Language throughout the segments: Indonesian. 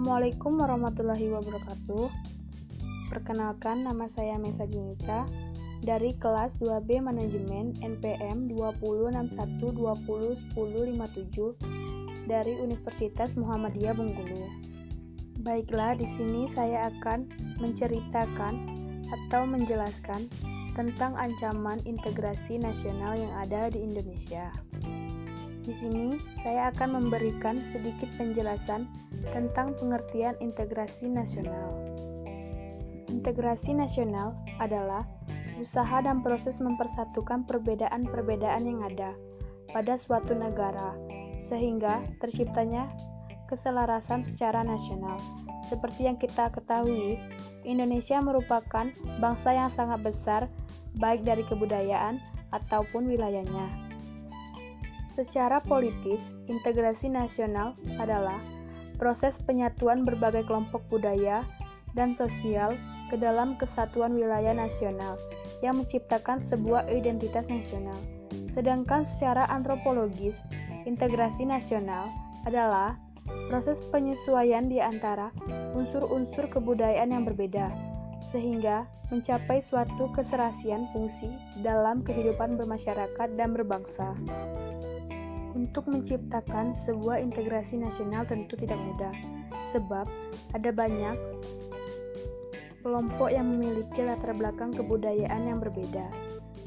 Assalamualaikum warahmatullahi wabarakatuh. Perkenalkan nama saya Mesa Junita dari kelas 2B Manajemen NPM 2061201057 dari Universitas Muhammadiyah Bengkulu. Baiklah, di sini saya akan menceritakan atau menjelaskan tentang ancaman integrasi nasional yang ada di Indonesia. Di sini, saya akan memberikan sedikit penjelasan tentang pengertian integrasi nasional. Integrasi nasional adalah usaha dan proses mempersatukan perbedaan-perbedaan yang ada pada suatu negara, sehingga terciptanya keselarasan secara nasional. Seperti yang kita ketahui, Indonesia merupakan bangsa yang sangat besar, baik dari kebudayaan ataupun wilayahnya. Secara politis, integrasi nasional adalah proses penyatuan berbagai kelompok budaya dan sosial ke dalam kesatuan wilayah nasional yang menciptakan sebuah identitas nasional. Sedangkan secara antropologis, integrasi nasional adalah proses penyesuaian di antara unsur-unsur kebudayaan yang berbeda, sehingga mencapai suatu keserasian fungsi dalam kehidupan bermasyarakat dan berbangsa. Untuk menciptakan sebuah integrasi nasional tentu tidak mudah, sebab ada banyak kelompok yang memiliki latar belakang kebudayaan yang berbeda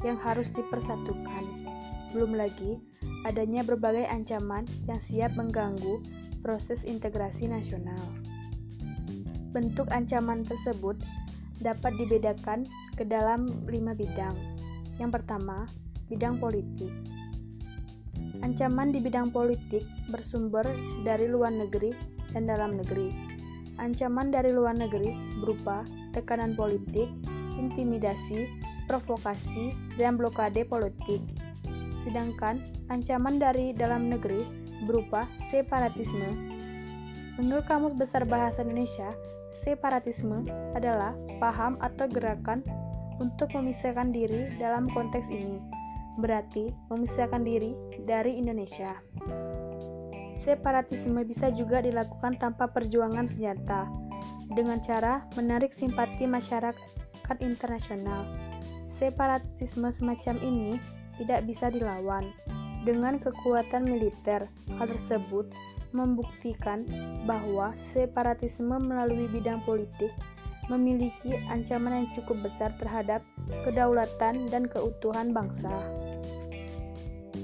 yang harus dipersatukan. Belum lagi adanya berbagai ancaman yang siap mengganggu proses integrasi nasional. Bentuk ancaman tersebut dapat dibedakan ke dalam lima bidang. Yang pertama, bidang politik. Ancaman di bidang politik bersumber dari luar negeri dan dalam negeri. Ancaman dari luar negeri berupa tekanan politik, intimidasi, provokasi, dan blokade politik. Sedangkan ancaman dari dalam negeri berupa separatisme. Menurut Kamus Besar Bahasa Indonesia, separatisme adalah paham atau gerakan untuk memisahkan diri dalam konteks ini berarti memisahkan diri dari Indonesia. Separatisme bisa juga dilakukan tanpa perjuangan senjata, dengan cara menarik simpati masyarakat internasional. Separatisme semacam ini tidak bisa dilawan dengan kekuatan militer. Hal tersebut membuktikan bahwa separatisme melalui bidang politik memiliki ancaman yang cukup besar terhadap kedaulatan dan keutuhan bangsa.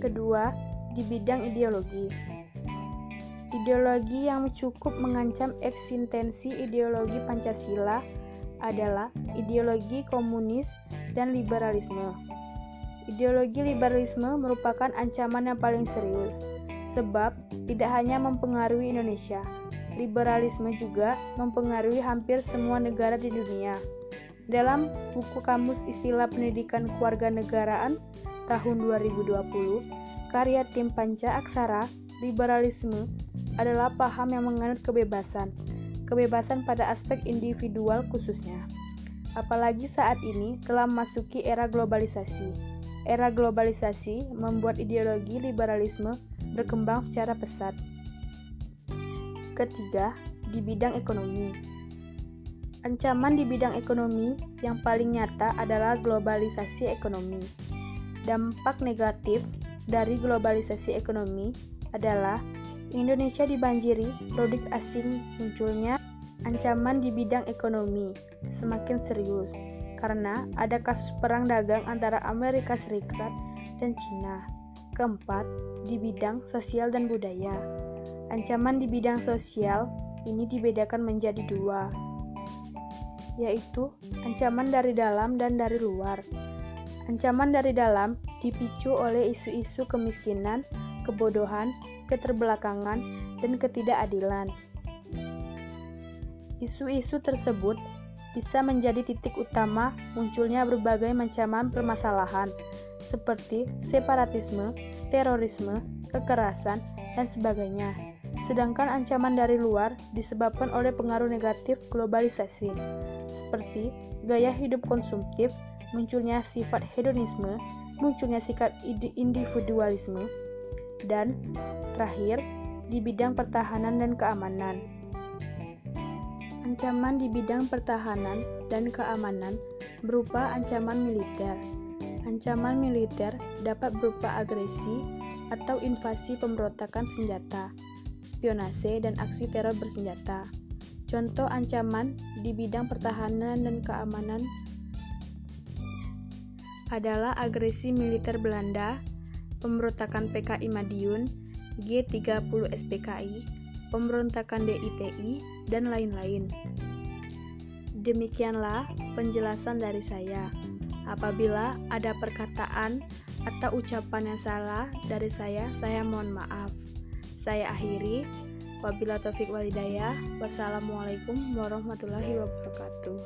Kedua, di bidang ideologi. Ideologi yang cukup mengancam eksistensi ideologi Pancasila adalah ideologi komunis dan liberalisme. Ideologi liberalisme merupakan ancaman yang paling serius, sebab tidak hanya mempengaruhi Indonesia, liberalisme juga mempengaruhi hampir semua negara di dunia. Dalam buku Kamus Istilah Pendidikan Kewarganegaraan tahun 2020, karya tim Panca Aksara, liberalisme adalah paham yang menganut kebebasan, kebebasan pada aspek individual khususnya. Apalagi saat ini telah memasuki era globalisasi. Era globalisasi membuat ideologi liberalisme berkembang secara pesat. Ketiga, di bidang ekonomi. Ancaman di bidang ekonomi yang paling nyata adalah globalisasi ekonomi. Dampak negatif dari globalisasi ekonomi adalah Indonesia dibanjiri produk asing munculnya ancaman di bidang ekonomi semakin serius karena ada kasus perang dagang antara Amerika Serikat dan Cina. Keempat, di bidang sosial dan budaya. Ancaman di bidang sosial ini dibedakan menjadi dua, yaitu ancaman dari dalam dan dari luar. Ancaman dari dalam dipicu oleh isu-isu kemiskinan, kebodohan, keterbelakangan, dan ketidakadilan. Isu-isu tersebut bisa menjadi titik utama munculnya berbagai macam permasalahan seperti separatisme, terorisme, kekerasan, dan sebagainya. Sedangkan ancaman dari luar disebabkan oleh pengaruh negatif globalisasi, seperti gaya hidup konsumtif, munculnya sifat hedonisme, munculnya sikap individualisme, dan terakhir di bidang pertahanan dan keamanan. Ancaman di bidang pertahanan dan keamanan berupa ancaman militer. Ancaman militer dapat berupa agresi atau invasi pemberontakan senjata, spionase, dan aksi teror bersenjata. Contoh ancaman di bidang pertahanan dan keamanan adalah agresi militer Belanda, pemberontakan PKI Madiun, G30 SPKI, pemberontakan DITI, dan lain-lain. Demikianlah penjelasan dari saya. Apabila ada perkataan atau ucapan yang salah dari saya, saya mohon maaf. Saya akhiri. Wabila taufik walidayah. Wassalamualaikum warahmatullahi wabarakatuh.